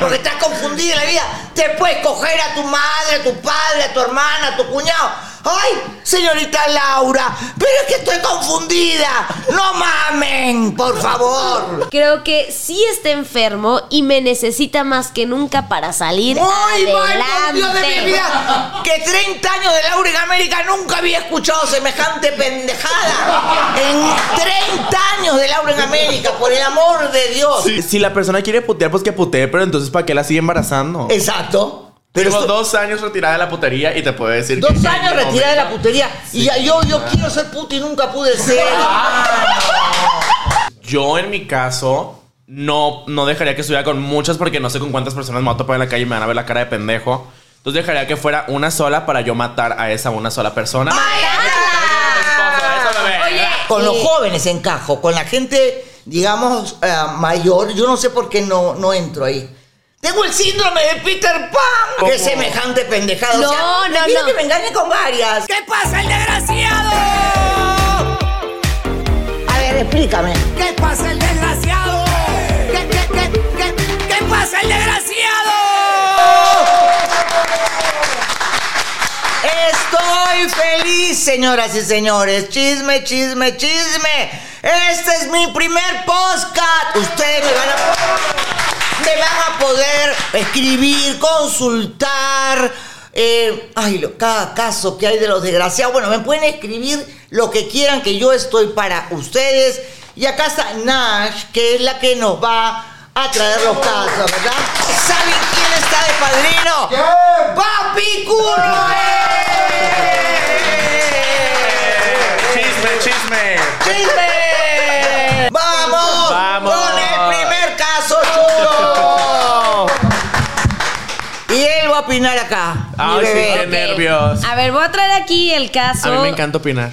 Porque estás confundida en la vida, te puedes coger a tu madre, a tu padre, a tu hermana, a tu cuñado. ¡Ay, señorita Laura! Pero es que estoy confundida. ¡No mamen, por favor! Creo que sí está enfermo y me necesita más que nunca para salir ¡Ay, my, adelante. por Dios de mi vida! Que 30 años de Laura en América nunca había escuchado semejante pendejada. En 30 años de Laura en América, por el amor de Dios. Si, si la persona quiere putear, pues que putee, pero entonces ¿para qué la sigue embarazando? Exacto. Pero Tengo esto- dos años retirada de la putería y te puedo decir Dos que... años retirada de la putería. Y ya yo, yo quiero ser puto y nunca pude ser. Yo en mi caso no, no dejaría que estuviera con muchas porque no sé con cuántas personas me voy a topar en la calle y me van a ver la cara de pendejo. Entonces dejaría que fuera una sola para yo matar a esa una sola persona. Oye, Con los jóvenes encajo, con la gente, digamos, eh, mayor, yo no sé por qué no, no entro ahí. Tengo el síndrome de Peter Pan. ¿Cómo? Qué semejante pendejada. No, o sea, no, mira no. que me engañe con varias. ¿Qué pasa, el desgraciado? A ver, explícame. ¿Qué pasa, el desgraciado? ¿Qué, qué, qué, qué, qué pasa, el desgraciado? Estoy feliz, señoras y señores. Chisme, chisme, chisme. Este es mi primer podcast. Ustedes me van a, me van a poder escribir, consultar. eh, ay, lo- cada caso que hay de los desgraciados. Bueno, me pueden escribir lo que quieran, que yo estoy para ustedes. Y acá está Nash, que es la que nos va a traer los casos, ¿verdad? ¿Saben quién está de padrino? ¡Papi Culo! Chisme, chisme. ¡Chisme! Opinar acá. mi Ay, sí, qué Ok. nervios. A ver, voy a traer aquí el caso. A mí me encanta opinar.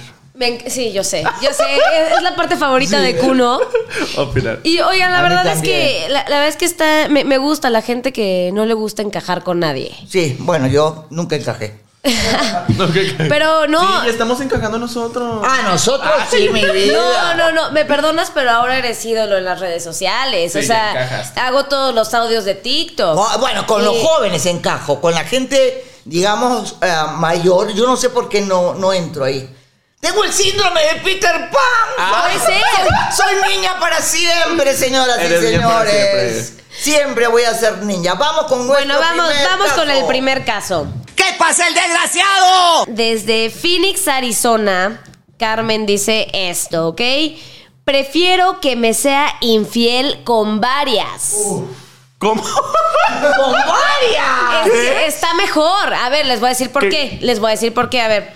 Sí, yo sé. Yo sé. es, es la parte favorita de Kuno. Opinar. Y oigan, la A mí verdad es que la, la verdad es que está me, me gusta la gente que no le gusta encajar con nadie. Sí, bueno, yo nunca encajé. Pero no. Sí, estamos encajando nosotros. Ah, nosotros sí, mi vida. No, no, no, me perdonas, pero ahora eres ídolo en las redes sociales. Sí, o sea, hago todos los audios de TikTok. No, Bueno, con los jóvenes encajo, con la gente, digamos, eh, mayor, yo no sé por qué no, no entro ahí. Tengo el síndrome de Peter Pan. Ah, soy, soy- niña para siempre, señoras Eres y señores. Siempre voy a ser niña. Vamos con nuestro Bueno, vamos, vamos con el primer caso. ¿Qué pasa, el desgraciado? Desde Phoenix, Arizona, Carmen dice esto, ¿ok? Prefiero que me sea infiel con varias. ¿Cómo? Con varias. Es que está mejor. A ver, les voy a decir por qué. Les voy a decir por qué. A ver,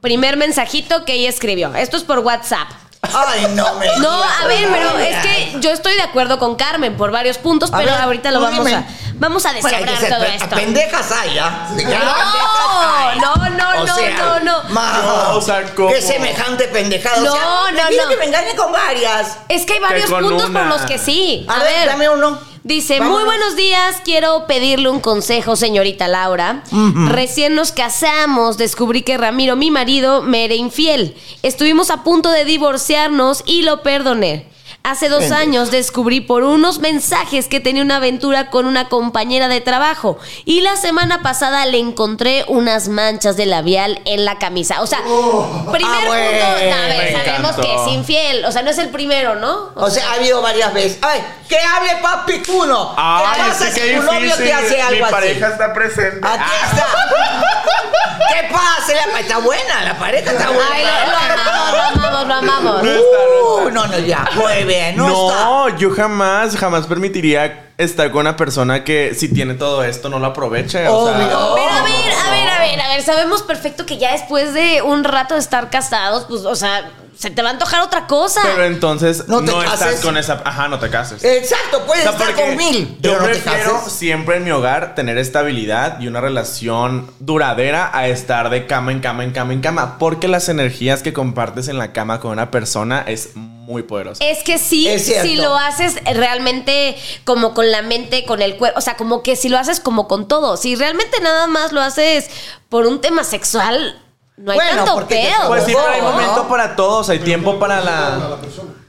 primer mensajito que ella escribió. Esto es por WhatsApp. Ay, no me No, a ver, pero es que yo estoy de acuerdo con Carmen por varios puntos, A pero ver, ahorita lo vamos dime. a vamos a Bueno, ser todo esto. Pendejas hay, ¿ah? Hay No, pendejas hay. no, no, O no, sea, no, no. o sea, ¿cómo? Qué semejante pendejada. No, o sea, no, no. que me engañe con varias. Es que hay varios puntos una. por los que sí. A, ver, dame uno. Dice, Vámonos. muy buenos días, quiero pedirle un consejo, señorita Laura. Recién nos casamos, descubrí que Ramiro, mi marido, me era infiel. Estuvimos a punto de divorciarnos y lo perdoné. Hace dos años descubrí por unos mensajes que tenía una aventura con una compañera de trabajo y la semana pasada le encontré unas manchas de labial en la camisa. O sea, primer ah, punto, bueno, a ver, me sabemos encantó. que es infiel. O sea, no es el primero, ¿no? O sea, ha habido varias veces. Ay, que hable papi cuno. ¿Qué pasa si tu novio te hace algo así? está presente. Aquí Ah. está. ¿Qué pasa? La- está buena, la pareja está buena. Ay, lo, lo amamos, lo amamos, lo amamos. No está, no Uh, está. no, no, ya. Muy bien, no, está. No, yo jamás, jamás permitiría estar con una persona que si tiene todo esto no lo aproveche. O sea, Obvio. Pero a ver, a ver, a ver, a ver, sabemos perfecto que ya después de un rato de estar casados, pues, o sea, se te va a antojar otra cosa. Pero entonces No no, te estás cases. con esa. Ajá, no te cases. Exacto, puedes O sea, estar porque con mil, Yo pero no te prefiero cases. siempre en mi hogar tener estabilidad y una relación duradera a estar de cama en cama en cama en cama. Porque las energías que compartes en la cama con una persona es muy poderosa. Es que sí, Es si lo haces realmente como con la mente, con el cuerpo, o sea, como que si lo haces como con todo, si realmente nada más lo haces por un tema sexual, no hay Bueno, tanto pedo. Pues sí, pero hay momento para todos, hay tiempo para la.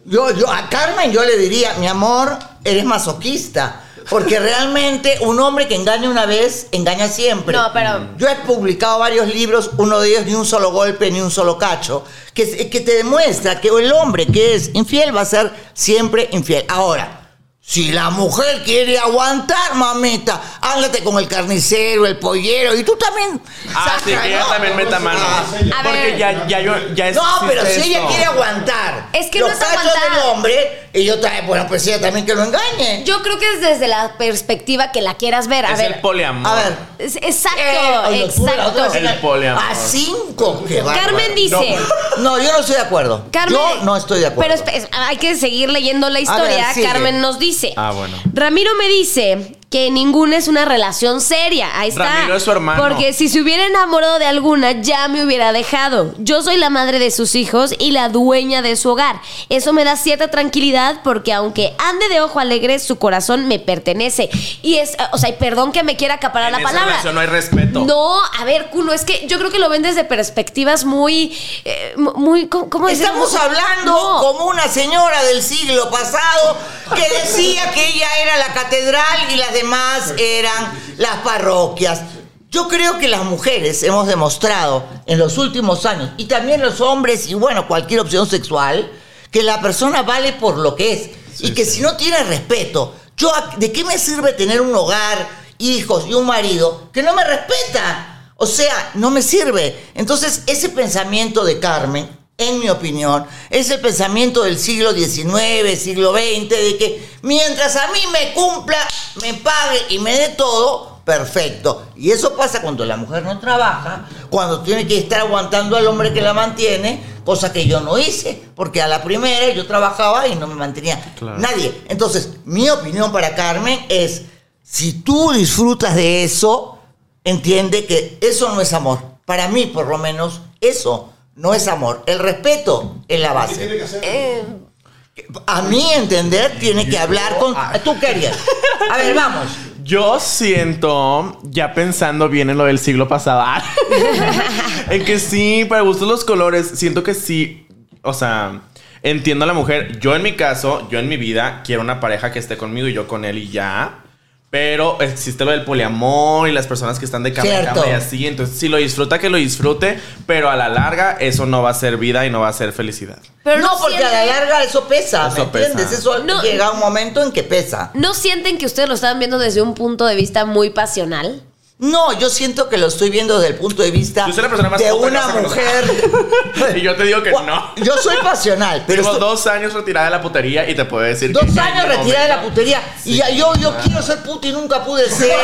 Yo, yo, a Carmen yo le diría, mi amor, eres masoquista. Porque realmente un hombre que engaña una vez, engaña siempre. No, pero- Yo he publicado varios libros, uno de ellos ni un solo golpe, ni un solo cacho, que, que te demuestra que el hombre que es infiel va a ser siempre infiel. Ahora, si la mujer quiere aguantar, mamita, ándate con el carnicero, el pollero, y tú también. Ah, sí, que ella ¿no? también meta mano. Ah, A Porque ver. ya, ya, yo, ya no, pero si ella quiere aguantar. Es que los no es cachos aguantar. del hombre, y yo también, bueno, pues ella también que lo engañe. Yo creo que es desde la perspectiva que la quieras ver. A Es ver. el poliamor. A ver. es- exacto, Eh, exacto. El poliamor. A cinco, qué. Carmen dice. No, yo no estoy de acuerdo. Carmen, yo no estoy de acuerdo. Pero hay que seguir leyendo la historia. Carmen nos dice. Ah, bueno. Ramiro me dice que ninguna es una relación seria. Ahí está. Ramiro es su hermano. Porque si se hubiera enamorado de alguna, ya me hubiera dejado. Yo soy la madre de sus hijos y la dueña de su hogar. Eso me da cierta tranquilidad porque aunque ande de ojo alegre, su corazón me pertenece. Y es, o sea, y perdón que me quiera acaparar En la esa palabra. no hay respeto. No, a ver, Cuno, es que yo creo que lo ven desde perspectivas muy. eh, muy ¿Cómo? Estamos hablando No. como una señora del siglo pasado que decía que ella era la catedral y las demás eran las parroquias. Yo creo que las mujeres hemos demostrado en los últimos años, y también los hombres, y bueno, cualquier opción sexual, que la persona vale por lo que es. y que si no tiene respeto, yo, ¿de qué me sirve tener un hogar, hijos y un marido que no me respeta? O sea, no me sirve. Entonces, ese pensamiento de Carmen, en mi opinión, es el pensamiento del siglo XIX, siglo XX, de que mientras a mí me cumpla, me pague y me dé todo, perfecto. Y eso pasa cuando la mujer no trabaja, cuando tiene que estar aguantando al hombre que la mantiene, cosa que yo no hice, porque a la primera yo trabajaba y no me mantenía Claro. nadie. Entonces, mi opinión para Carmen es, si tú disfrutas de eso, entiende que eso no es amor. Para mí, por lo menos, eso no es amor. El respeto es la base. Eh, A mi entender, tiene que hablar con... ¿Tú querías? A ver, vamos. Yo siento, ya pensando bien en lo del siglo pasado, en que sí, para gustos los colores, siento que sí, o sea, entiendo a la mujer. Yo en mi caso, yo en mi vida, quiero una pareja que esté conmigo y yo con él y ya. Pero existe lo del poliamor y las personas que están de cama en Cierto. cama y así. Entonces, si lo disfruta, que lo disfrute. Pero a la larga, eso no va a ser vida y no va a ser felicidad. pero no, no, porque a la larga eso pesa, ¿me Eso pesa. entiendes? Eso No. llega un momento en que pesa. ¿No sienten que ustedes lo están viendo desde un punto de vista muy pasional? No, yo siento que lo estoy viendo desde el punto de vista Yo soy la persona más de una mujer. Y yo te digo que no. Yo soy pasional, pero Tengo estoy- dos años retirada de la putería y te puedo decir Dos que ya años retirada de la putería. Y ya yo, yo quiero ser puta y nunca pude ser.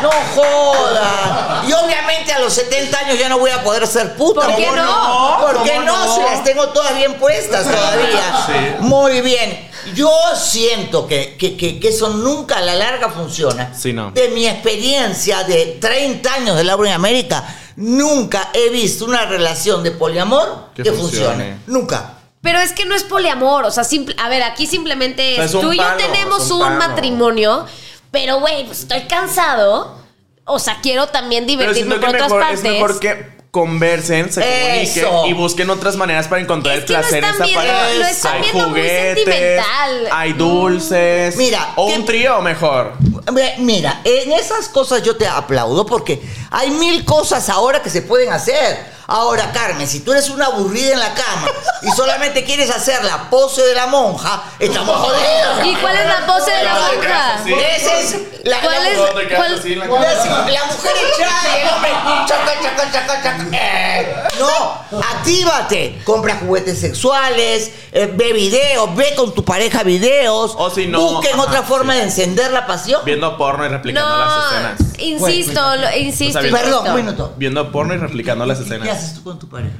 No, no jodas. Y obviamente a los 70 años ya no voy a poder ser puta. ¿Por qué ¿Cómo no? ¿Por qué ¿Cómo no? no? Si las tengo todas bien puestas todavía. Sí. Muy bien. Yo siento que, que- que- que eso nunca a la larga funciona. Sí, no. De mi experiencia de 30 años de Laura en América, nunca he visto una relación de poliamor que, Que funcione. funcione. Nunca. Pero es que no es poliamor, o sea, simple, a ver, aquí simplemente O sea, es, tú y yo palo, tenemos un matrimonio, pero güey, pues estoy cansado, o sea, quiero también divertirme por otras mejor, partes. es mejor que conversen, se Eso. comuniquen y busquen otras maneras para encontrar Es el que lo placer en están esa viendo- pareja. lo están hay viendo muy juguetes, sentimental. hay dulces. Mira, o ¿qué- un trío mejor. Ve, Mira, en esas cosas yo te aplaudo porque hay mil cosas ahora que se pueden hacer. Ahora, Carmen, si tú eres una aburrida en la cama y solamente quieres hacer la pose de la monja, estamos jodidos. ¿Y cuál es la pose de la monja? Sí. Esa es la, ¿Cuál la- es- cuál- así en la mujer echada y el hombre chaca, chaca, chaca, chaca. Eh, no, actívate. Compra juguetes sexuales, eh, ve videos, ve con tu pareja videos. O si no, Busquen ajá, otra forma sí. de encender la pasión. Viendo porno y replicando las escenas. insisto, lo- insisto. O sea, Perdón, un minuto. Viendo porno y replicando las ¿Qué escenas. haces tú con tu pareja?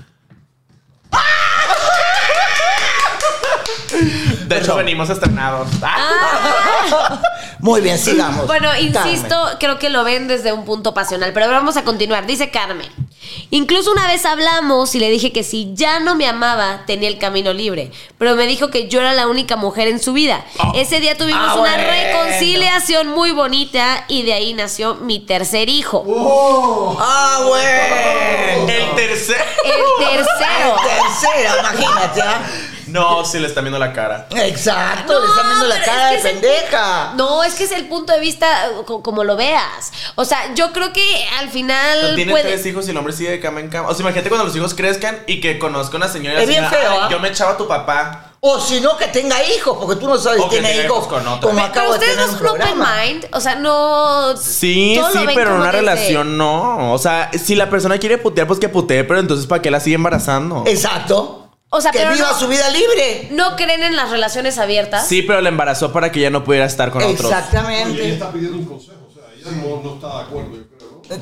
De hecho, venimos estrenados. Muy bien, sigamos. Bueno, Carmen. insisto, creo que lo ven desde un punto pasional, pero vamos a continuar. Dice Carmen. Incluso una vez hablamos y le dije que si ya no me amaba, tenía el camino libre. Pero me dijo que yo era la única mujer en su vida. Ese día tuvimos Ah, una bueno. reconciliación muy bonita y de ahí nació mi tercer hijo. Ah, bueno. El tercer. El tercero. Tercera, imagínate, ¿ah? No, si le están viendo la cara. Exacto, No, le están viendo la cara es de el- pendeja. No, es que es el punto de vista co- como lo veas. O sea, yo creo que al final No tiene puede- tres hijos y el hombre sigue de cama en cama. O sea, imagínate cuando los hijos crezcan y que conozca una señora Es la bien señora, feo, "Ay, ¿ah? Yo me echaba a tu papá. O si no, que tenga hijos, porque tú no sabes que tiene hijos con como Pero acabo de ustedes tener no son open mind, o sea, no. Sí, sí, pero en una relación no. O sea, si la persona quiere putear, pues que putee, pero entonces ¿para qué la sigue embarazando? Exacto. O sea, que pero viva no- su vida libre. ¿No creen en las relaciones abiertas? Sí, pero la embarazó para que ella no pudiera estar con otros. Y ella Exactamente. está pidiendo un consejo, o sea, ella no, no está de acuerdo.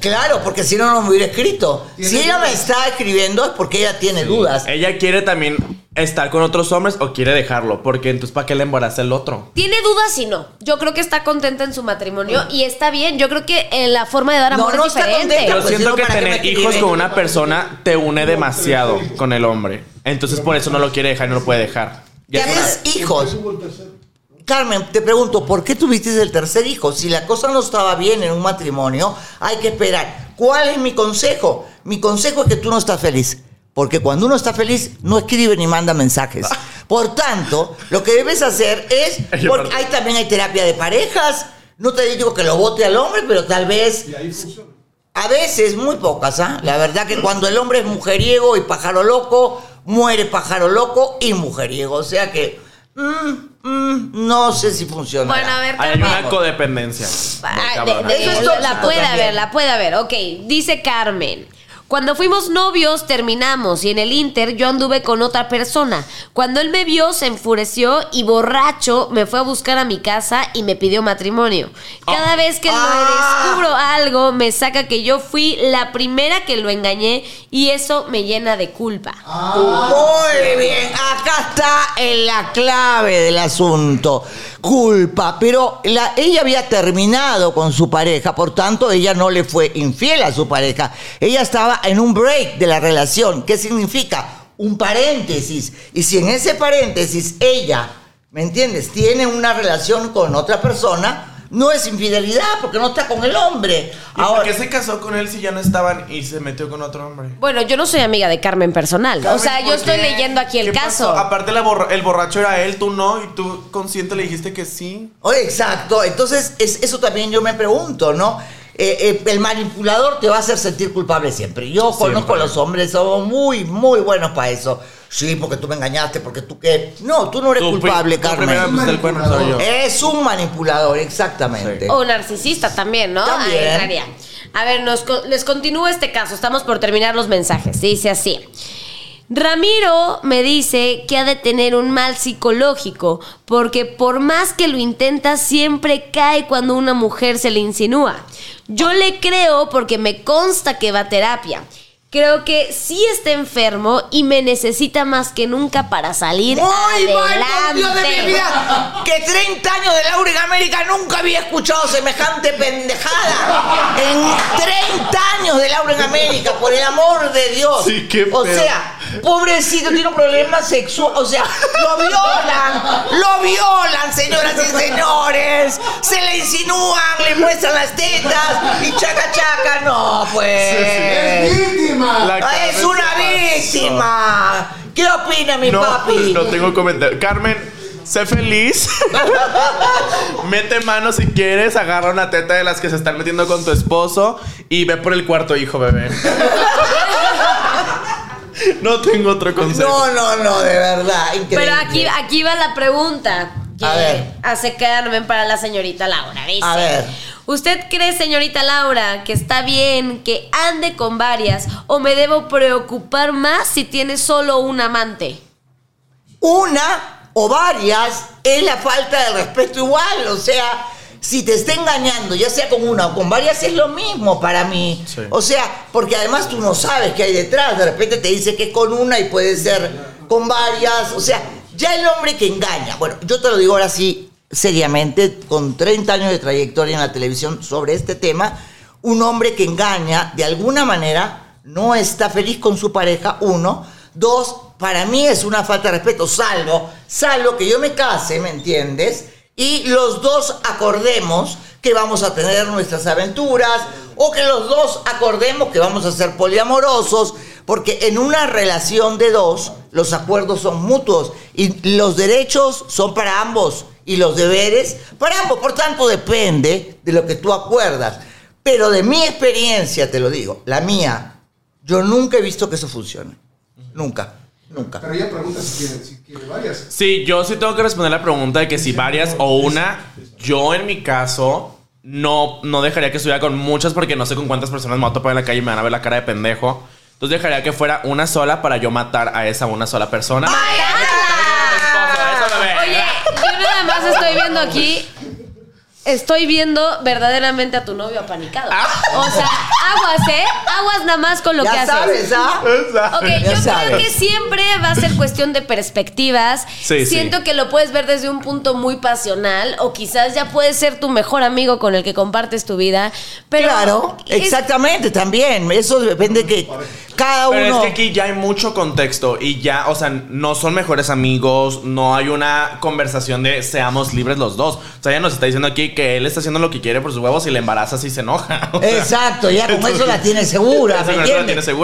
Claro, porque si no, no me hubiera escrito. Si ella me está escribiendo es porque ella tiene dudas. Ella quiere también estar con otros hombres o quiere dejarlo, porque entonces ¿para qué le embaraza el otro? Tiene dudas y no. Yo creo que está contenta en su matrimonio y está bien. Yo creo que eh, la forma de dar No, amor no es está diferente. contenta. Yo pues, si siento no, que ¿para qué tener me hijos con una persona te une demasiado con el hombre. Entonces por eso no lo quiere dejar y no lo puede dejar. Ya ¿Tienes hijos? Carmen, te pregunto, ¿por qué tuviste el tercer hijo? Si la cosa no estaba bien en un matrimonio, hay que esperar. ¿Cuál es mi consejo? Mi consejo es que tú no estás feliz. Porque cuando uno está feliz, no escribe ni manda mensajes. Por tanto, lo que debes hacer es. Porque hay también hay terapia de parejas. No te digo que lo vote al hombre, pero tal vez Y ahí funciona. a veces, muy pocas, ¿ah? La verdad que cuando el hombre es mujeriego y pájaro loco, muere pájaro loco y mujeriego. O sea que, mm, mm, no sé si funciona. Bueno, a ver, Hay Carmen. una codependencia. Ah, de- Eso es la tóxico puede también. haber, la puede haber. Ok, dice Carmen. Cuando fuimos novios terminamos y en el Inter yo anduve con otra persona. Cuando él me vio se enfureció y borracho me fue a buscar a mi casa y me pidió matrimonio. Cada vez que Ah. lo descubro algo me saca que yo fui la primera que lo engañé y eso me llena de culpa. Muy bien, acá está en la clave del asunto. Culpa, pero la- ella había terminado con su pareja, por tanto ella no le fue infiel a su pareja. Ella estaba en un break de la relación. ¿Qué significa? Un paréntesis. Y si en ese paréntesis ella, ¿me entiendes?, tiene una relación con otra persona, no es infidelidad porque no está con el hombre. ¿Y por qué se casó con él si ya no estaban y se metió con otro hombre? Bueno, yo no soy amiga de Carmen personal. o sea, yo ¿por estoy qué? leyendo aquí el ¿Qué caso. pasó? Aparte la borra- el borracho era él, tú no, y tú consciente le dijiste que sí. Oh, exacto, entonces es- eso también yo me pregunto, ¿no? Eh, eh, el manipulador te va a hacer sentir culpable siempre. Yo conozco a los hombres, somos muy, muy buenos para eso. Sí, porque tú me engañaste, porque tú qué. No, tú no eres Tú culpable, Carmen. Es un manipulador, exactamente. O narcisista también, ¿no? También. Ahí entraría. A ver, nos les continúo este caso. Estamos por terminar los mensajes. Dice así. Ramiro me dice que ha de tener un mal psicológico porque por más que lo intenta siempre cae cuando una mujer se le insinúa. Yo le creo porque me consta que va a terapia. Creo que sí está enfermo y me necesita más que nunca para salir ¡Muy mal, Dios de mi vida! Que 30 años de Laura en América nunca había escuchado semejante pendejada. En 30 años de Laura en América, por el amor de Dios. Sí, qué O sea, pobrecito, tiene un problema sexual. O sea, lo violan. Lo violan, señoras y señores. Se le insinúan, le muestran las tetas y chaca chaca. No, pues. Es víctima. Víctima! La Carmen ¡Es una víctima! ¿Qué opina mi No, papi? no tengo comentario. Carmen, sé feliz. Mete mano si quieres, agarra una teta de las que se están metiendo con tu esposo y ve por el cuarto hijo, bebé. No tengo otro consejo. No, no, no, de verdad, increíble. Pero aquí, aquí va la pregunta A ver. hace Carmen para la señorita Laura. Dice, A ver. ¿Usted cree, señorita Laura, que está bien que ande con varias o me debo preocupar más si tiene solo un amante? Una o varias es la falta de respeto igual. O sea, si te está engañando, ya sea con una o con varias, es lo mismo para mí. Sí. O sea, porque además tú no sabes qué hay detrás. De repente te dice que es con una y puede ser con varias. O sea, ya el hombre que engaña. Bueno, yo te lo digo ahora sí, seriamente, con 30 años de trayectoria en la televisión sobre este tema, un hombre que engaña de alguna manera no está feliz con su pareja, uno. Dos, para mí es una falta de respeto, salvo, salvo que yo me case, ¿me entiendes? Y los dos acordemos que vamos a tener nuestras aventuras o que los dos acordemos que vamos a ser poliamorosos, porque en una relación de dos los acuerdos son mutuos y los derechos son para ambos y los deberes para ambos. Por tanto, depende de lo que tú acuerdas. Pero de mi experiencia, te lo digo, la mía, yo nunca he visto que eso funcione. Nunca, nunca. Pero ella pregunta si quiere, si quiere varias. Sí, yo sí tengo que responder la pregunta de que si varias o una, yo en mi caso no, no dejaría que estuviera con muchas porque no sé con cuántas personas me voy a topar en la calle y me van a ver la cara de pendejo. Entonces dejaría que fuera una sola para yo matar a esa una sola persona. Oye, yo nada más estoy viendo aquí. Estoy viendo verdaderamente a tu novio apanicado. O sea, aguas, ¿eh? Aguas nada más con lo que ya haces. sabes, ¿ah? Ok, Ya yo creo que siempre va a ser cuestión de perspectivas. Sí, Siento sí. que lo puedes ver desde un punto muy pasional o quizás ya puede ser tu mejor amigo con el que compartes tu vida. Pero claro, es- exactamente, también. Eso depende que cada Pero uno... es que aquí ya hay mucho contexto y ya, o sea, no son mejores amigos, no hay una conversación de seamos libres los dos. O sea, ella nos está diciendo aquí que él está haciendo lo que quiere por sus huevos y le embaraza si se enoja. O sea, Exacto, ya con eso la tiene segura.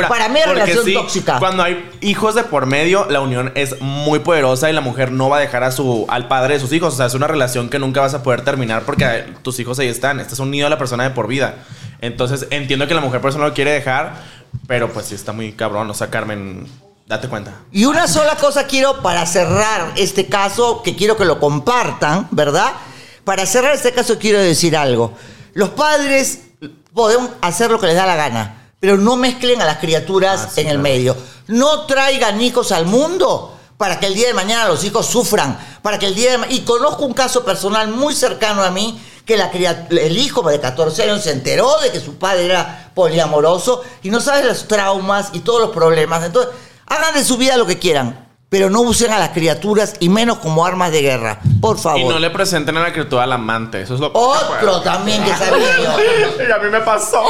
Para mí es relación sí, tóxica. Cuando hay hijos de por medio, la unión es muy poderosa y la mujer no va a dejar a su, al padre de sus hijos. O sea, es una relación que nunca vas a poder terminar porque tus hijos ahí están. Estás unido a la persona de por vida. Entonces, entiendo que la mujer por eso no lo quiere dejar, pero pues sí está muy cabrón. O sea, Carmen, date cuenta. Y una sola cosa quiero para cerrar este caso, que quiero que lo compartan, ¿verdad? Para cerrar este caso quiero decir algo. Los padres podemos hacer lo que les da la gana, pero no mezclen a las criaturas Ah, sí, en el claro. medio. No traigan hijos al mundo para que el día de mañana los hijos sufran, para que el día de Y conozco un caso personal muy cercano a mí, que la cria- el hijo de 14 años se enteró de que su padre era poliamoroso y no sabe los traumas y todos los problemas. Entonces, hagan de su vida lo que quieran, pero no usen a las criaturas y menos como armas de guerra. Por favor. Y no le presenten a la criatura al amante. Eso es lo Otro también que sabía yo. Y a mí me pasó.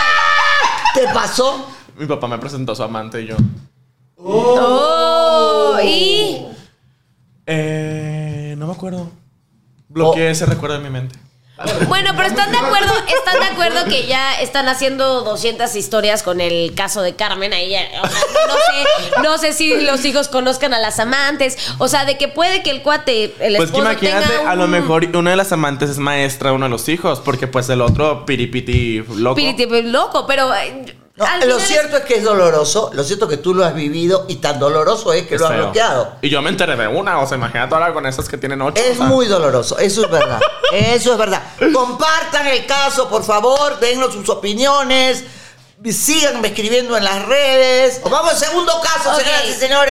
¿Te pasó? Mi papá me presentó a su amante y yo. Oh, y Eh, no me acuerdo. Bloqueé ese recuerdo de mi mente. bueno, pero están de acuerdo, están de acuerdo que ya están haciendo 200 historias con el caso de Carmen ahí. ya, o sea, no sé, no sé si los hijos conozcan a las amantes, o sea, de que puede que el cuate, el Pues esposo imagínate, tenga a lo mejor una de las amantes es maestra de uno de los hijos, porque pues el otro piripiti loco. espíritu loco, pero eh, No, lo es- cierto es que es doloroso, lo cierto es que tú lo has vivido y tan doloroso es que Es lo has feo. bloqueado. Y yo me enteré de una, o sea, imagínate ahora con esas que tienen ocho. Es o sea. muy doloroso, eso es verdad. Eso es verdad. Compartan el caso, por favor, dennos sus opiniones. Síganme escribiendo en las redes. Vamos al segundo caso, señoras y señores.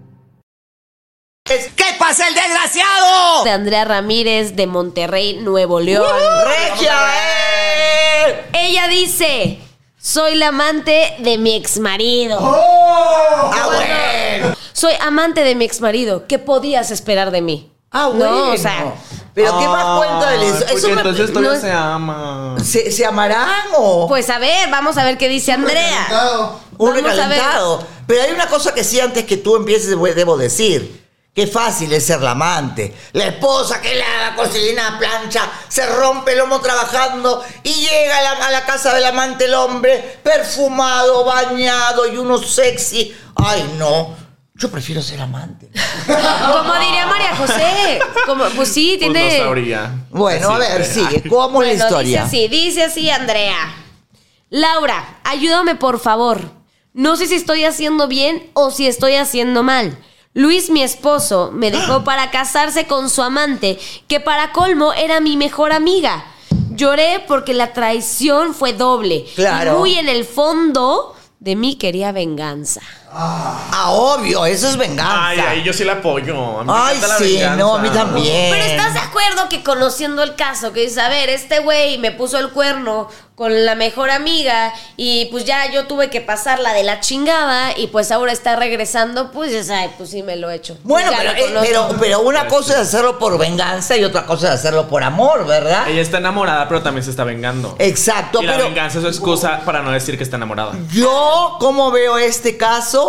¿Qué pasa el desgraciado? De Andrea Ramírez de Monterrey, Nuevo León. ¡Regia! eh! Ella dice, soy la amante de mi exmarido. ¡Ah, bueno! Soy amante de mi exmarido. ¿Qué podías esperar de mí? ¡Ah, bueno! No, o sea, ¿Pero qué más cuenta de eso? Porque Eso me- entonces todavía no es- se ama. ¿Se, se amarán o...? pues a ver, vamos a ver qué dice Andrea. Un Vamos a ver. recalentado. Pero hay una cosa que sí, antes que tú empieces, debo decir. Qué fácil es ser la amante. La esposa que lava, cocina, plancha, se rompe el lomo trabajando y llega a la, a la casa del amante el hombre, perfumado, bañado y uno sexy. Ay, no. Yo prefiero ser amante. Como diría María José. Como, pues sí, Pues tiene. no sabría. Bueno, a ver, sigue. ¿Cómo es la historia? Dice así, dice así, Andrea. Laura, ayúdame por favor. No sé si estoy haciendo bien o si estoy haciendo mal. Luis, mi esposo, me dejó para casarse con su amante, que para colmo era mi mejor amiga. Lloré porque la traición fue doble. Claro. Y muy en el fondo de mí quería venganza. Ah, obvio, eso es venganza. Ay, ay, yo sí la apoyo. A mí Ay, la sí, venganza. no, a mí también. Pero ¿estás de acuerdo que conociendo el caso, que dices, a ver, este güey me puso el cuerno con la mejor amiga y pues ya yo tuve que pasar la de la chingada y pues ahora está regresando, pues dices, ay, pues sí me lo he hecho. Bueno, Ya pero, eh, pero, pero una cosa es hacerlo por venganza y otra cosa es hacerlo por amor, ¿verdad? Ella está enamorada, pero también se está vengando. Exacto, y la pero venganza es su excusa para no decir que está enamorada. yo, ¿cómo veo este caso?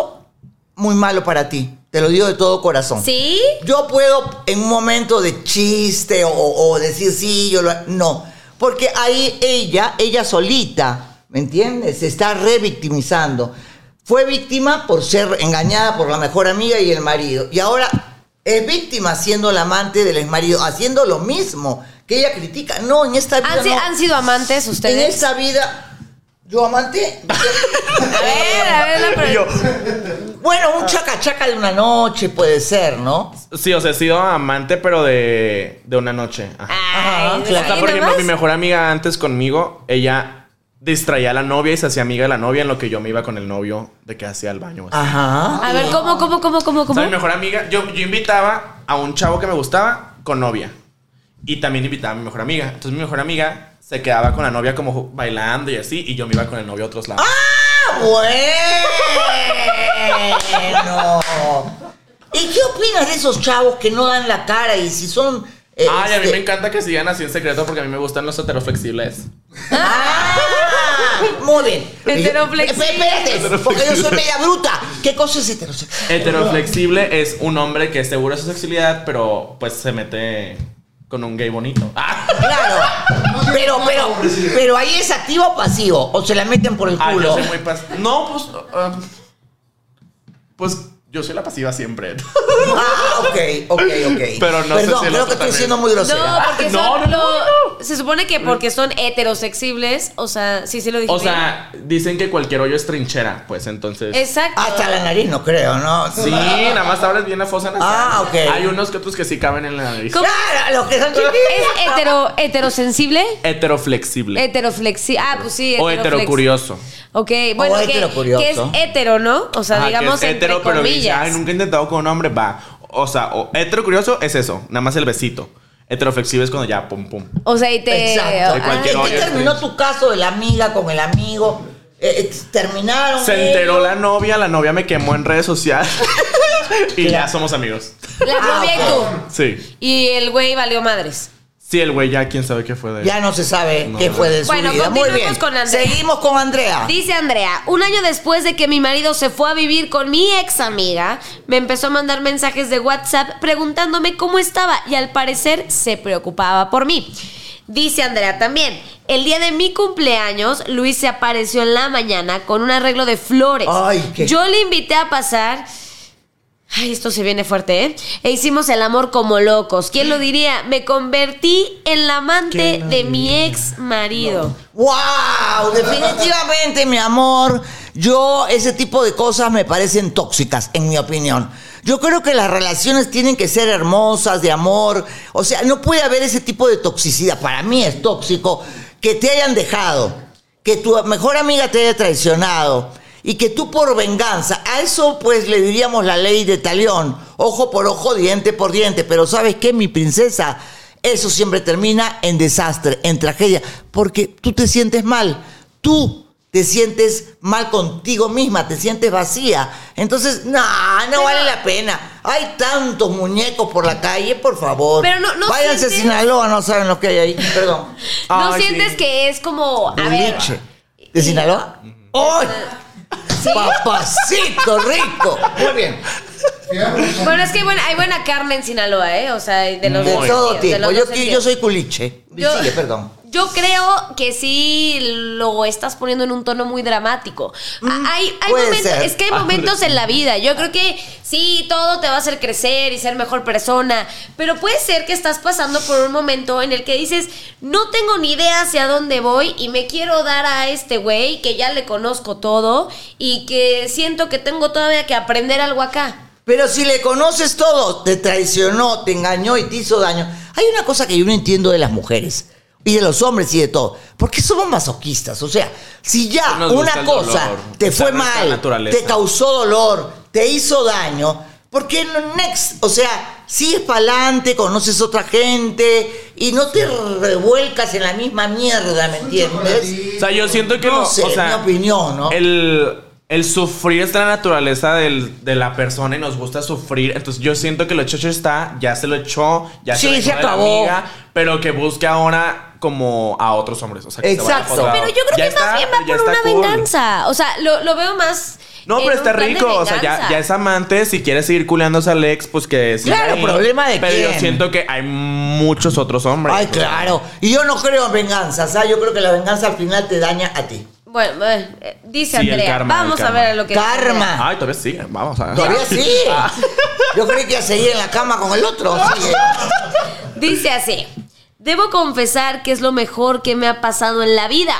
Muy malo para ti. Te lo digo de todo corazón. ¿Sí? Yo puedo en un momento de chiste o, o decir sí, yo lo... No, porque ahí ella, ella solita, ¿me entiendes? Se está revictimizando. Fue víctima por ser engañada por la mejor amiga y el marido. Y ahora es víctima siendo la amante del exmarido, haciendo lo mismo que ella critica. No, en esta vida ¿Han, si- no. han sido amantes En ustedes? esta vida... ¿Yo amante? A ver, a ver, la yo, Bueno, un chaca chaca de una noche puede ser, ¿no? sí, o sea, he sido amante, pero de, de una noche. Ajá. Ajá, ¿de claro. O sea, ahí por ejemplo, mi mejor amiga antes conmigo, ella distraía a la novia y se hacía amiga de la novia en lo que yo me iba con el novio de que hacía el baño. así. Ajá. A ver, ¿cómo, cómo, cómo, cómo, O cómo? sea, mi mejor amiga, yo, yo invitaba a un chavo que me gustaba con novia. Y también invitaba a mi mejor amiga. Entonces mi mejor amiga se quedaba con la novia como bailando y así, y yo me iba con el novio a otros lados. Ah, bueno. ¿Y qué opinas de esos chavos que no dan la cara y si son... eh, Ay, a mí este- me encanta que sigan así en secreto porque a mí me gustan los heteroflexibles. Ah, muy bien. Heteroflexible. Espérate, porque yo soy media bruta. ¿Qué cosa es heterosexual? Heteroflexible es un hombre que es seguro de su sexualidad, pero pues se mete con un gay bonito. Ah, Claro. Pero, pero, pero ahí es activo o pasivo. O se la meten por el Ah, yo culo. soy muy pas- No, pues. ah, pues yo soy la pasiva siempre. Ah, ok, ok, ok. Pero no sé Perdón, si el creo que estoy siendo muy grosera. No, porque No, son no, no, lo- Se supone que porque son heterosexuibles, o sea, sí, sí lo dije O bien. sea, dicen que cualquier hoyo es trinchera, pues entonces. Exacto. Hasta la nariz no creo, ¿no? Sí, nada más abres bien la fosa nasal. Ah, ok. Hay unos que otros que sí caben en la nariz. ¿Cómo? Claro, los que son chiquitos. ¿Es hetero, heterosensible? Heteroflexible. Heteroflexi. Ah, pues sí. o heteroflex- heterocurioso. Ok, bueno, que, heterocurioso. que es hetero, ¿no? O sea, Ajá, que digamos es entre hetero, pero dice, ay, nunca he intentado con un hombre, va. O sea, o hetero curioso es eso, nada más el besito. Heteroflexible es cuando ya, pum, pum. O sea, y te... Exacto. De cualquier ¿En hoyo qué es terminó tu caso de la amiga con el amigo? Eh, eh, terminaron. Se enteró ellos? la novia, la novia me quemó en redes sociales. y ya somos amigos. La Ah, novia y tú. Sí. Y el güey valió madres. Sí, el güey ya quién sabe qué fue de él. Ya no se sabe No. qué fue de su Bueno, vida. Muy bien. con Andrea. Seguimos con Andrea. Dice Andrea, un año después de que mi marido se fue a vivir con mi ex amiga, me empezó a mandar mensajes de WhatsApp preguntándome cómo estaba y al parecer se preocupaba por mí. Dice Andrea también, el día de mi cumpleaños, Luis se apareció en la mañana con un arreglo de flores. Ay, qué- Yo le invité a pasar Ay, esto se viene fuerte, ¿eh? E hicimos el amor como locos. ¿Quién lo diría? Me convertí en la amante de mi ex marido. ¡Wow! Definitivamente, mi amor. Yo, ese tipo de cosas me parecen tóxicas, en mi opinión. Yo creo que las relaciones tienen que ser hermosas, de amor. O sea, no puede haber ese tipo de toxicidad. Para mí es tóxico que te hayan dejado, que tu mejor amiga te haya traicionado y que tú por venganza, a eso pues le diríamos la ley de talión, ojo por ojo, diente por diente. Pero ¿sabes qué, mi princesa? Eso siempre termina en desastre, en tragedia, porque tú te sientes mal. Tú te sientes mal contigo misma, te sientes vacía. Entonces, no, no vale la pena. Hay tantos muñecos por la calle, por favor. Pero no- no Váyanse a sientes- Sinaloa, no saben lo que hay ahí. Perdón. ¿No Ay, sientes sí. que es como, a ver. ¿De Sinaloa? ¡Papacito rico! Muy bien. Bueno, es que bueno, hay buena carne en Sinaloa, ¿eh? O sea, de los De dos todo de tipo. los Yo, soy culiche. Yo- perdón. Yo creo que sí lo estás poniendo en un tono muy dramático. Hay, hay Mm, puede momentos, ser. es que hay momentos en la vida. Yo creo que sí, todo te va a hacer crecer y ser mejor persona. Pero puede ser que estás pasando por un momento en el que dices, no tengo ni idea hacia dónde voy y me quiero dar a este güey que ya le conozco todo y que siento que tengo todavía que aprender algo acá. Pero si le conoces todo, te traicionó, te engañó y te hizo daño. Hay una cosa que yo no entiendo de las mujeres y de los hombres y de todo. ¿Por qué somos masoquistas? O sea, si ya Nos una cosa dolor, te fue es mal, te causó dolor, te hizo daño, ¿por qué no next? O sea, sigues para adelante, conoces otra gente y no te revuelcas en la misma mierda, ¿me entiendes? O sea, yo siento que No sé, o sea, mi opinión, ¿no? El, el sufrir está en la naturaleza del- de la persona y nos gusta sufrir. Entonces yo siento que lo hecho hecho está, ya se lo echó, ya Sí, se, lo se echó de la acabó. amiga, pero que busque ahora como a otros hombres. O sea, que Exacto. Pero yo creo Ya que más está, bien va por una cool. venganza. O sea, lo, lo veo más. No, pero está rico. O sea, ya, ya es amante. Si quiere seguir culeándose a Alex, pues que siga Claro, ahí. ¿problema de Pero yo siento que hay muchos otros hombres. Ay, claro. Y yo no creo en venganza, ¿sabes? Yo creo que la venganza al final te daña a ti. Bueno, eh, dice Sí, Andrea. karma, Vamos a ver lo que Karma. Ay, todavía sigue. Vamos a ver. Todavía sí. Yo creí que iba a seguir en la cama con el otro. Sigue. Dice así. Debo confesar que es lo mejor que me ha pasado en la vida.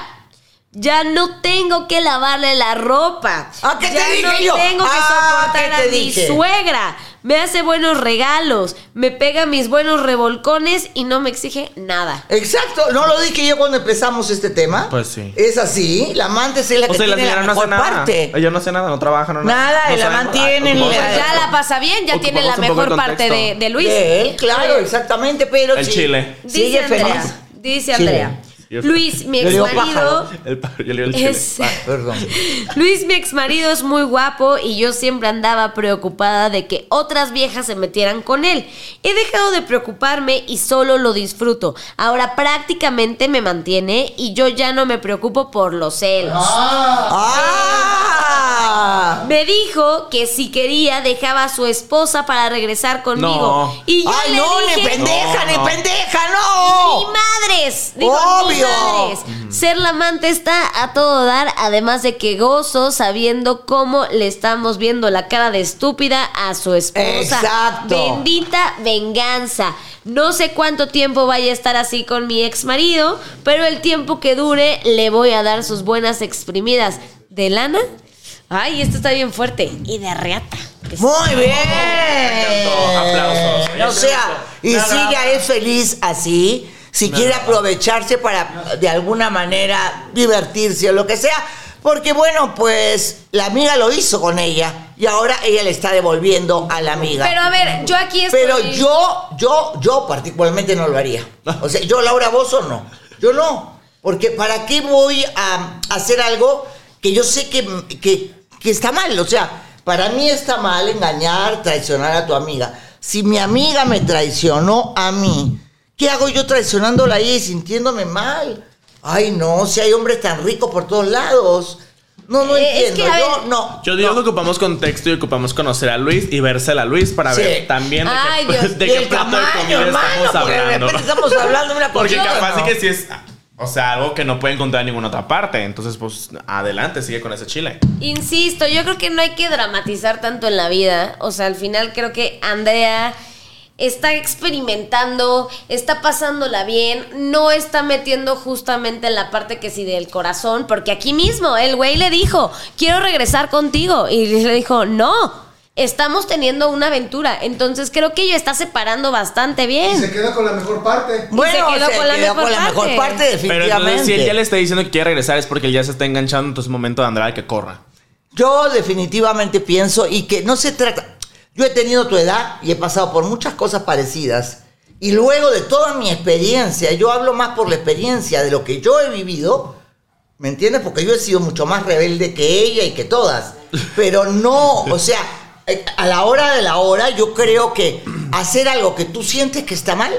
Ya no tengo que lavarle la ropa. Ah, ¿qué te ya dije no yo? tengo que Ah, soportar ¿qué a te mi dije? suegra. Me hace buenos regalos. Me pega mis buenos revolcones y no me exige nada. Exacto. ¿No lo dije yo cuando empezamos este tema? Pues sí. Es así. La amante es la O que sea, la tiene la señora no mejor hace nada. parte. Ella no hace nada, no trabaja, no Nada, no y la mantiene, le- Ya la pasa bien, ya tiene la mejor parte de, Luis. De él, claro, exactamente, pero El sí. chile. Dice Sigue Andrea. feliz. Dice Chile. Luis, mi ex marido. pájaro. El, pa- yo le digo el chile. Es, Ah, perdón. Luis, mi ex marido, es muy guapo y yo siempre andaba preocupada de que otras viejas se metieran con él. He dejado de preocuparme y solo lo disfruto. Ahora prácticamente me mantiene y yo ya no me preocupo por los celos. ¡Ah! Me dijo que si quería dejaba a su esposa para regresar conmigo. No. Y yo ¡Ay, le no, dije, ni pendeja, No, ni no. pendeja, Ni no! madres, digo, ni Obvio. madres. Ser la amante está a todo dar, además de que gozo sabiendo cómo le estamos viendo la cara de estúpida a su esposa. Exacto. Bendita venganza. No sé cuánto tiempo vaya a estar así con mi ex marido, pero el tiempo que dure le voy a dar sus buenas exprimidas. ¿De lana? Ay, esto está bien fuerte. Y de reata. Muy bien. Aplausos. O sea, y Me si ella agrada. es feliz así, si quiere aprovecharse para de alguna manera divertirse o lo que sea, porque bueno, pues la amiga lo hizo con ella y ahora ella le está devolviendo a la amiga. Pero a ver, yo aquí estoy... Pero yo, yo, yo particularmente no lo haría. O sea, yo Laura Bozo no. Yo no. Porque ¿para qué voy a hacer algo que yo sé que, que, que está mal? O sea, para mí está mal engañar, traicionar a tu amiga. Si mi amiga me traicionó a mí, ¿qué hago yo traicionándola ahí y sintiéndome mal? Ay, no, si hay hombres tan ricos por todos lados. No, no Eh, es entiendo. que, yo ver, no. Yo digo no. que ocupamos contexto y ocupamos conocer a Luis y vérsela a Luis para Sí. ver también de Ay, qué, Dios. de qué plato de tamaño, comida hermano, estamos porque de hablando. repente estamos hablando de una Porque capaz ¿no? sí que sí es O sea, algo que no puede encontrar en ninguna otra parte. Entonces, pues, adelante, sigue con ese chile. Insisto, yo creo que no hay que dramatizar tanto en la vida. O sea, al final creo que Andrea está experimentando, está pasándola bien, no está metiendo justamente en la parte que sí del corazón, porque aquí mismo el güey le dijo, quiero regresar contigo. Y le dijo, no. Estamos teniendo una aventura, entonces creo que ella está separando bastante Y bien. se queda con la mejor parte. Bueno, quedó se con la quedó mejor con la mejor parte. parte, Pero entonces, definitivamente. si él ya le está diciendo que quiere regresar, es porque él ya se está enganchando. Entonces, es momento de Andrea que corra. Yo definitivamente pienso y que no se trata. Yo he tenido tu edad y he pasado por muchas cosas parecidas. Y luego de toda mi experiencia, yo hablo más por la experiencia de lo que yo he vivido, ¿me entiendes? Porque yo he sido mucho más rebelde que ella y que todas. Pero no, o sea, a la hora de la hora, yo creo que hacer algo que tú sientes que está mal,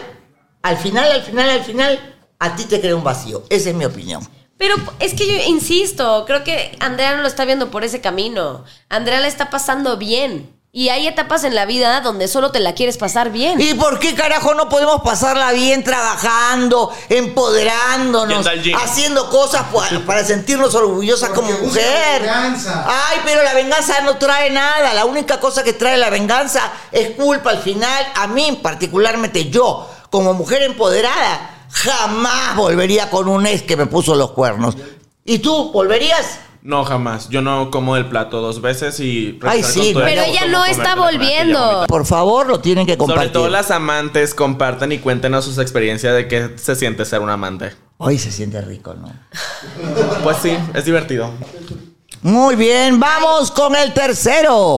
al final, al final, al final, a ti te crea un vacío. Esa es mi opinión. Pero es que yo insisto, creo que Andrea no lo está viendo por ese camino. Andrea la está pasando bien. Y hay etapas en la vida donde solo te la quieres pasar bien. ¿Y por qué carajo no podemos pasarla bien trabajando, empoderándonos, haciendo cosas pa- para sentirnos orgullosas Porque como mujer? venganza. Ay, pero la venganza no trae nada. La única cosa que trae la venganza es culpa al final. A mí, particularmente yo, como mujer empoderada, jamás volvería con un ex que me puso los cuernos. ¿Y tú, volverías? No, jamás. Yo no como del plato dos veces y... Ay, sí, Pero ella no está volviendo. Por favor, lo tienen que Sobre compartir. todo las amantes compartan y cuéntenos sus experiencias de qué se siente ser un amante. Hoy se siente rico, ¿no? Pues sí, es divertido. Muy bien, vamos con el tercero.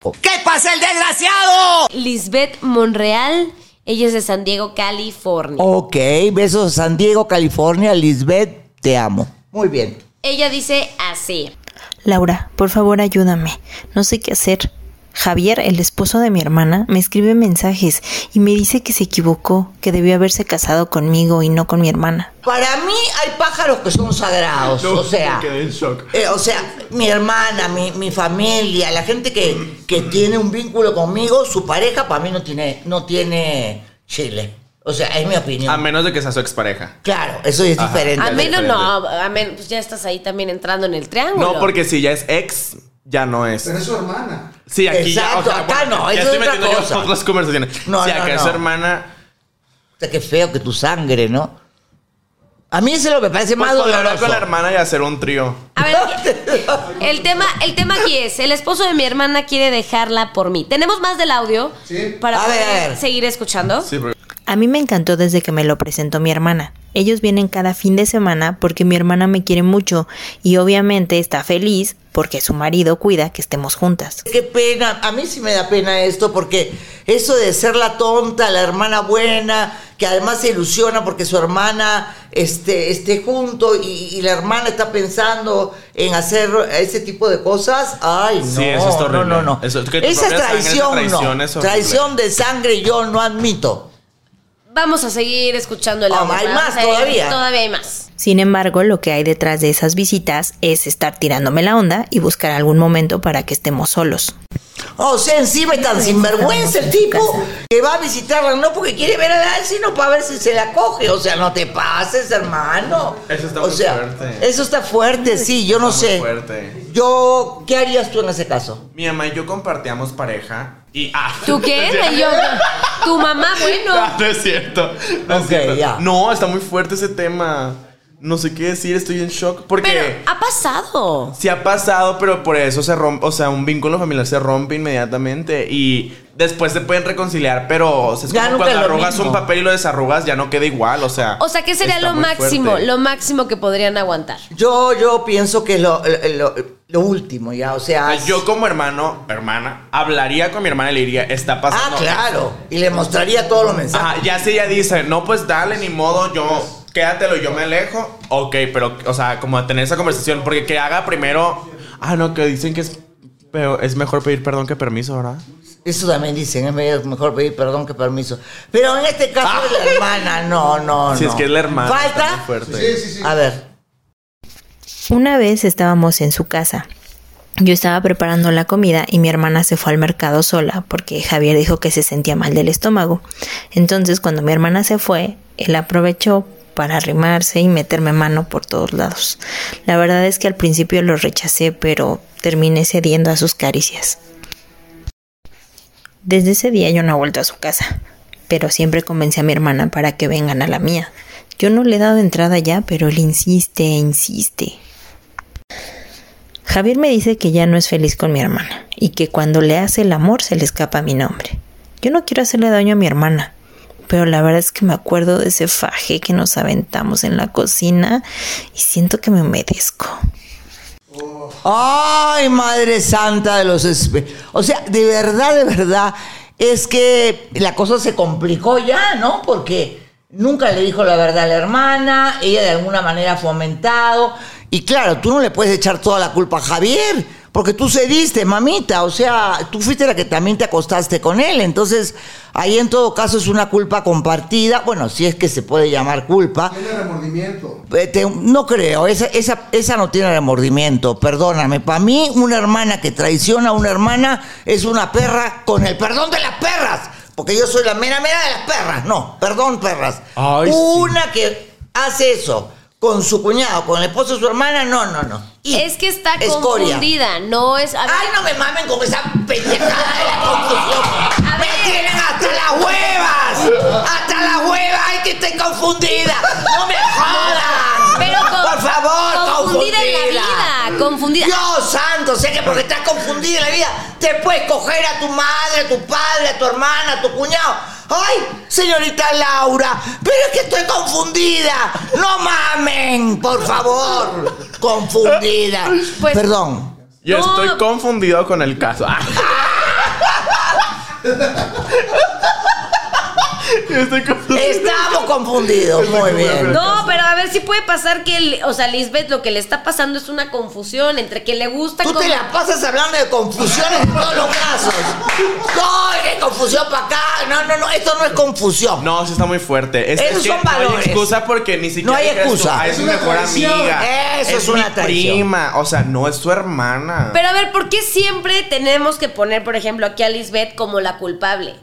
¿Qué pasa el desgraciado? Lisbeth Monreal, ella es de San Diego, California. Ok, besos a San Diego, California. Lisbeth, te amo. Muy bien. Ella dice así. Laura, por favor ayúdame. No sé qué hacer. Javier, el esposo de mi hermana, me escribe mensajes y me dice que se equivocó, que debió haberse casado conmigo y no con mi hermana. Para mí hay pájaros que son sagrados. o sea, eh, o sea, mi hermana, mi, mi familia, la gente que, que tiene un vínculo conmigo, su pareja para mí no tiene, no tiene chile. O sea, es mi opinión. A menos de que sea su expareja. Claro, eso es diferente. A menos no, a menos pues ya estás ahí también entrando en el triángulo. No, porque si ya es ex, ya no es. Pero es su hermana. Sí, aquí Exacto, ya. acá no, ya eso estoy es otra metiendo yo cosa. en otras conversaciones. No, sí, no, acá es no. su hermana. O sea, qué feo que tu sangre, ¿no? A mí eso es lo que me parece Pues más hablar doloroso. con la hermana y hacer un trío. A ver, el tema, el tema aquí es, el esposo de mi hermana quiere dejarla por mí. ¿Tenemos más del audio? Sí. Para A ver, poder a ver. seguir escuchando. Sí, porque A mí me encantó desde que me lo presentó mi hermana. Ellos vienen cada fin de semana porque mi hermana me quiere mucho y obviamente está feliz porque su marido cuida que estemos juntas. Qué pena, a mí sí me da pena esto porque eso de ser la tonta, la hermana buena, que además se ilusiona porque su hermana este, esté junto y, y la hermana está pensando en hacer ese tipo de cosas, ay no, Sí, eso está no, no, no. Eso- que tu esa es sangre, esa traición, no. es traición de sangre yo no admito. Vamos a seguir escuchando el Oh, audio. hay más todavía. Todavía hay más. Sin embargo, lo que hay detrás de esas visitas es estar tirándome la onda y buscar algún momento para que estemos solos. O sea, encima es tan sinvergüenza el tipo que va a visitarla no porque quiere ver a la sino para ver si se la coge. O sea, no te pases, hermano. Eso está o muy sea, fuerte. Eso está fuerte, sí, yo no Está muy sé. fuerte. Yo, ¿qué harías tú en ese caso? mi mamá y yo compartíamos pareja y. Ah, ¿Tú qué? Yo- tu mamá, bueno. No, no es cierto. No, es cierto. no, está muy fuerte ese tema. No sé qué decir, estoy en shock. Porque Pero ha pasado. sí ha pasado, pero por eso se rompe. O sea, un vínculo familiar se rompe inmediatamente. Y después se pueden reconciliar, pero o sea, es Ya como nunca cuando arrugas mismo. un papel y lo desarrugas, ya no queda igual. O sea. O sea, ¿qué sería lo máximo? fuerte. Lo máximo que podrían aguantar. Yo, yo pienso que es lo, lo, lo último, ya, o sea. Ah, Yo como hermano, hermana, hablaría con mi hermana y le diría, está Ah, pasando. claro. Y le mostraría todos los mensajes. Ajá, ya si ella dice, no, pues dale, ni modo, yo quédatelo, yo me alejo. Ok, pero, o sea, como tener esa conversación, porque que haga primero. Ah, no, que dicen que es, pero es mejor pedir perdón que permiso, ¿verdad? Eso también dicen, es medio- mejor pedir perdón que permiso. Pero en este caso es la hermana, no, no, no. Si es que es la hermana. ¿Falta? fuerte. Sí, sí, sí. A ver. Una vez estábamos en su casa. Yo estaba preparando la comida y mi hermana se fue al mercado sola porque Javier dijo que se sentía mal del estómago. Entonces cuando mi hermana se fue, él aprovechó para arrimarse y meterme mano por todos lados. La verdad es que al principio lo rechacé, pero terminé cediendo a sus caricias. Desde ese día yo no he vuelto a su casa, pero siempre convencí a mi hermana para que vengan a la mía. Yo no le he dado entrada ya, pero él insiste e insiste. Javier me dice que ya no es feliz con mi hermana y que cuando le hace el amor se le escapa mi nombre. Yo no quiero hacerle daño a mi hermana, pero la verdad es que me acuerdo de ese faje que nos aventamos en la cocina y siento que me humedezco. Ay, Madre Santa de los... O sea, de verdad, de verdad, es que la cosa se complicó ya, ¿no? Porque nunca le dijo la verdad a la hermana, ella de alguna manera ha fomentado. Y claro, tú no le puedes echar toda la culpa a Javier, porque tú cediste, mamita. O sea, tú fuiste la que también te acostaste con él. Entonces, ahí en todo caso es una culpa compartida. Bueno, si es que se puede llamar culpa. Tiene remordimiento. Eh, te- no creo, esa, esa, esa no tiene remordimiento, perdóname. Para mí, una hermana que traiciona a una hermana es una perra con el perdón de las perras. Porque yo soy la mera mera de las perras. No, perdón, perras. Ay, sí. una que hace eso con su cuñado, con el esposo de su hermana, no, no, no. Y Es que está escoria. confundida, no es. Ay, no me mamen con esa pendejada de la confusión. A Me tienen hasta las huevas. Hasta las huevas. Ay, que estoy confundida. No me jodan. Pero con- Por favor, confundida en la vida, confundida. Dios santo, sé que porque estás confundida en la vida, te puedes coger a tu madre, a tu padre, a tu hermana, a tu cuñado. Ay, señorita Laura, pero es que estoy confundida. No mamen, por favor. Confundida. Pues- Perdón. Yo No. estoy confundido con el caso. Estoy confundido. Estamos confundidos. Muy bien. No, pero a ver si puede pasar que, el- o sea, Lisbeth lo que le está pasando es una confusión entre que le gusta Tú te la pasas hablando de confusiones en todos los casos. No, qué confusión para acá. No, no, no, esto no es confusión. No, sí está muy fuerte. Es, Esos es que son no hay valores. excusa porque ni siquiera No hay tú, excusa. "Ah, es Es una mejor traición. Eso amiga. es es una mi prima. O sea, no es su hermana. Pero a ver, ¿por qué siempre tenemos que poner, por ejemplo, aquí a Lisbeth como la culpable?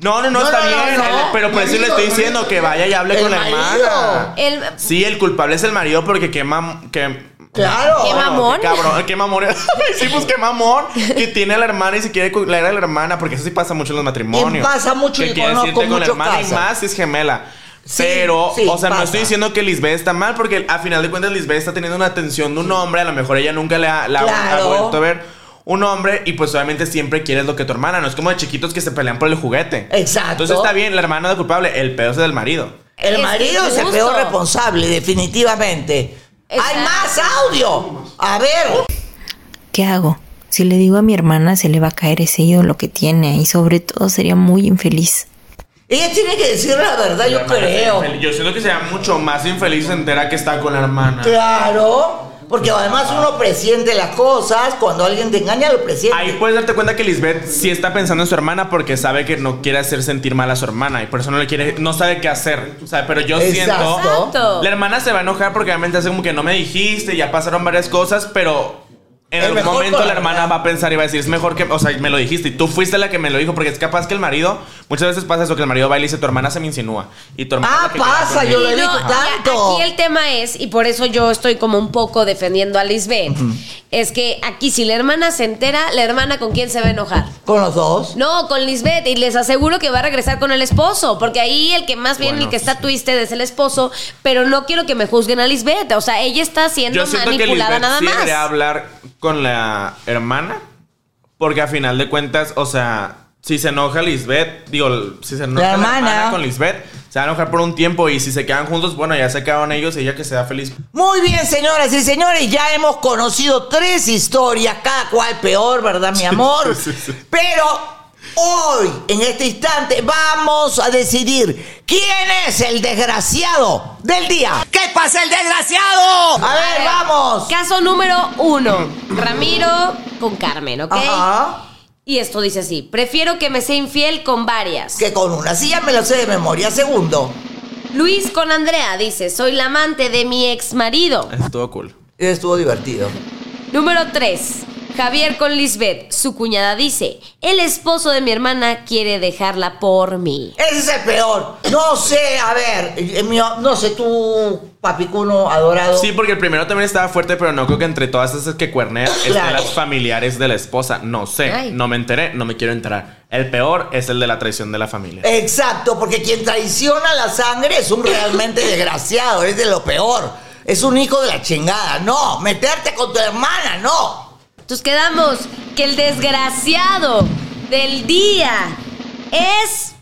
No, no, no, No, está no, bien. no. El- pero por eso le estoy diciendo que vaya y hable El con la hermana. El, Sí, el culpable es el marido porque quema. Que, Claro. Qué mamón. qué cabrón, qué mamón. sí, pues qué mamón que tiene a la hermana y se quiere cuidar a la hermana, porque eso sí pasa mucho en los matrimonios. Y pasa mucho, que y quiere con la hermana y más si es gemela. Sí, Pero, sí, o sea, no estoy diciendo que Lisbeth está mal, porque a final de cuentas Lisbeth está teniendo una atención de un hombre, a lo mejor ella nunca le ha, la ha- Claro. ha vuelto a ver un hombre y pues obviamente siempre quieres lo que tu hermana, no es como de chiquitos que se pelean por el juguete. Exacto. Entonces está bien, la hermana de culpable, el pedo es del marido. El Es marido es el peor responsable, definitivamente. ¡Hay más audio! A ver. ¿Qué hago? Si le digo a mi hermana se le va a caer ese ídolo que tiene y sobre todo sería muy infeliz. Ella tiene que decir la verdad, yo La creo. es. Yo siento que sería mucho más infeliz se entera que está con la hermana. Claro. Porque además uno presiente las cosas. Cuando alguien te engaña, lo presiente. Ahí puedes darte cuenta que Lisbeth sí está pensando en su hermana porque sabe que no quiere hacer sentir mal a su hermana y por eso no le quiere, no sabe qué hacer. O sea, pero yo Exacto. siento. La hermana se va a enojar porque obviamente hace como que no me dijiste, ya pasaron varias cosas, pero En algún mejor momento la hermana va a pensar y va a decir, es mejor que, o sea, me lo dijiste y tú fuiste la que me lo dijo, porque es capaz que el marido, muchas veces pasa eso, que el marido va y le dice, tu hermana se me insinúa. Y tu hermana Ah, pasa, yo él". lo he tanto. Aquí el tema es, y por eso yo estoy como un poco defendiendo a Lisbeth, es que aquí si la hermana se entera, la hermana con quién se va a enojar. Con los dos. No, con Lisbeth. Y les aseguro que va a regresar con el esposo. Porque ahí el que más bien, Bueno, el que está twisted es el esposo. Pero no quiero que me juzguen a Lisbeth. O sea, ella está siendo Yo siento que manipulada nada más. hablar con la hermana, porque a final de cuentas, o sea, si se enoja Lisbeth, digo, si se enoja la hermana. hermana, con Lisbeth, se va a enojar por un tiempo y si se quedan juntos, bueno, ya se quedaron ellos y ella que sea feliz. Muy bien, señoras y señores, ya hemos conocido tres historias, cada cual peor, ¿verdad, mi amor? sí, sí. Pero hoy, en este instante, vamos a decidir quién es el desgraciado del día. ¿Qué pasa, el desgraciado? A ver, vamos. Caso número uno. Ramiro con Carmen, ¿ok? Ajá. Y esto dice así. Prefiero que me sea infiel con varias. Que con una silla me lo sé de memoria. Segundo, Luis con Andrea dice. Soy la amante de mi ex marido. Eso estuvo cool. estuvo divertido. Número 3. Javier con Lisbeth. Su cuñada dice, el esposo de mi hermana quiere dejarla por mí. Ese es el peor. No sé, a ver, eh, mío, no sé, tú, papicuno adorado. Sí, porque el primero también estaba fuerte, pero no creo que entre todas esas que cuernean estén Claro. las familiares de la esposa. No sé, Ay. no me enteré, no me quiero enterar. El peor es el de la traición de la familia. Exacto, porque quien traiciona la sangre es un realmente desgraciado, es de lo peor. Es un hijo de la chingada. No, meterte con tu hermana, no. Entonces quedamos que el desgraciado del día es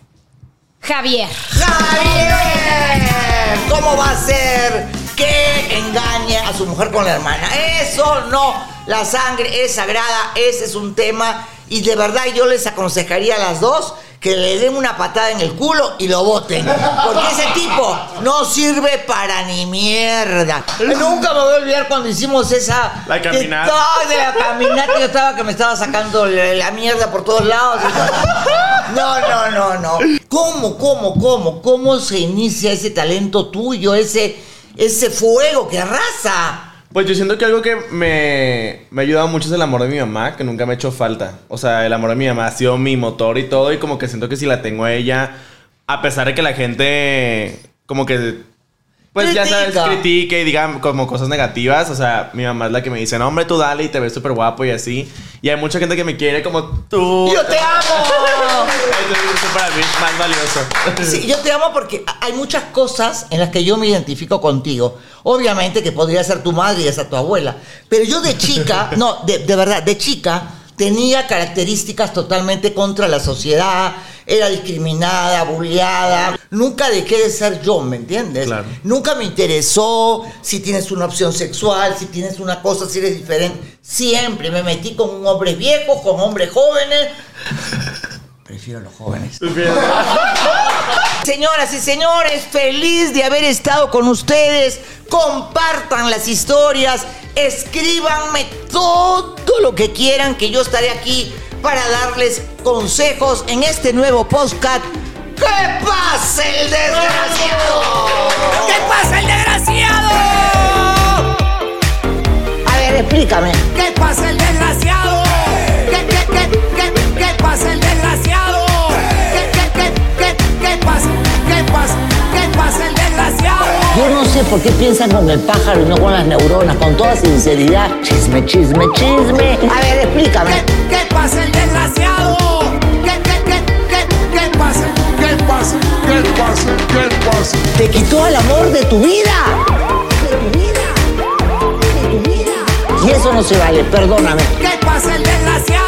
Javier. ¡Javier! ¿Cómo va a ser que engañe a su mujer con la hermana? Eso no. La sangre es sagrada, ese es un tema. Y de verdad yo les aconsejaría a las dos que le den una patada en el culo y lo boten. Porque ese tipo no sirve para ni mierda. Nunca me voy a olvidar cuando hicimos esa... La caminata. De la caminata yo estaba que me estaba sacando la, la mierda por todos lados. No, no, no, no. ¿Cómo, cómo, cómo, cómo se inicia ese talento tuyo, ese, ese fuego que arrasa? Pues yo siento que algo que me, me ha ayudado mucho es el amor de mi mamá, que nunca me ha hecho falta. O sea, el amor de mi mamá ha sido mi motor y todo, y como que siento que si la tengo a ella, a pesar de que la gente como que, pues ya sabes, Critica. critique y diga como cosas negativas, o sea, mi mamá es la que me dice, no, hombre, tú dale y te ves súper guapo y así. Y hay mucha gente que me quiere como tú. ¡Yo te amo! Eso es para mí más valioso. Sí, yo te amo porque hay muchas cosas en las que yo me identifico contigo. Obviamente que podría ser tu madre y esa tu abuela. Pero yo de chica, no, de, de verdad, de chica tenía características totalmente contra la sociedad, era discriminada, bulleada. Nunca dejé de ser yo, ¿me entiendes? Claro. Nunca me interesó si tienes una opción sexual, si tienes una cosa, si eres diferente. Siempre me metí con hombres viejos, con hombres jóvenes. Prefiero los jóvenes. Señoras y señores, feliz de haber estado con ustedes. Compartan las historias, escríbanme todo lo que quieran, que yo estaré aquí para darles consejos en este nuevo podcast. ¡Que pase el desgraciado! ¡Que pase el desgraciado! A ver, explícame. ¿Qué pasa el desgraciado? ¿Qué, qué, qué, qué, qué pasa el desgraciado? ¿Qué, qué, qué, qué, qué pasa? ¿Qué pasa? ¿Qué pasa? Yo no sé por qué piensan con el pájaro y no con las neuronas, con toda sinceridad. Chisme, chisme, chisme. A ver, explícame. ¿Qué, qué pasa el desgraciado? ¿Qué, qué, qué, qué, qué pasa? ¿Qué pasa? ¿Qué pasa? ¿Qué pasa? Te quitó el amor de tu vida. De tu vida. De tu vida. Y eso no se vale, perdóname. ¿Qué pasa el desgraciado?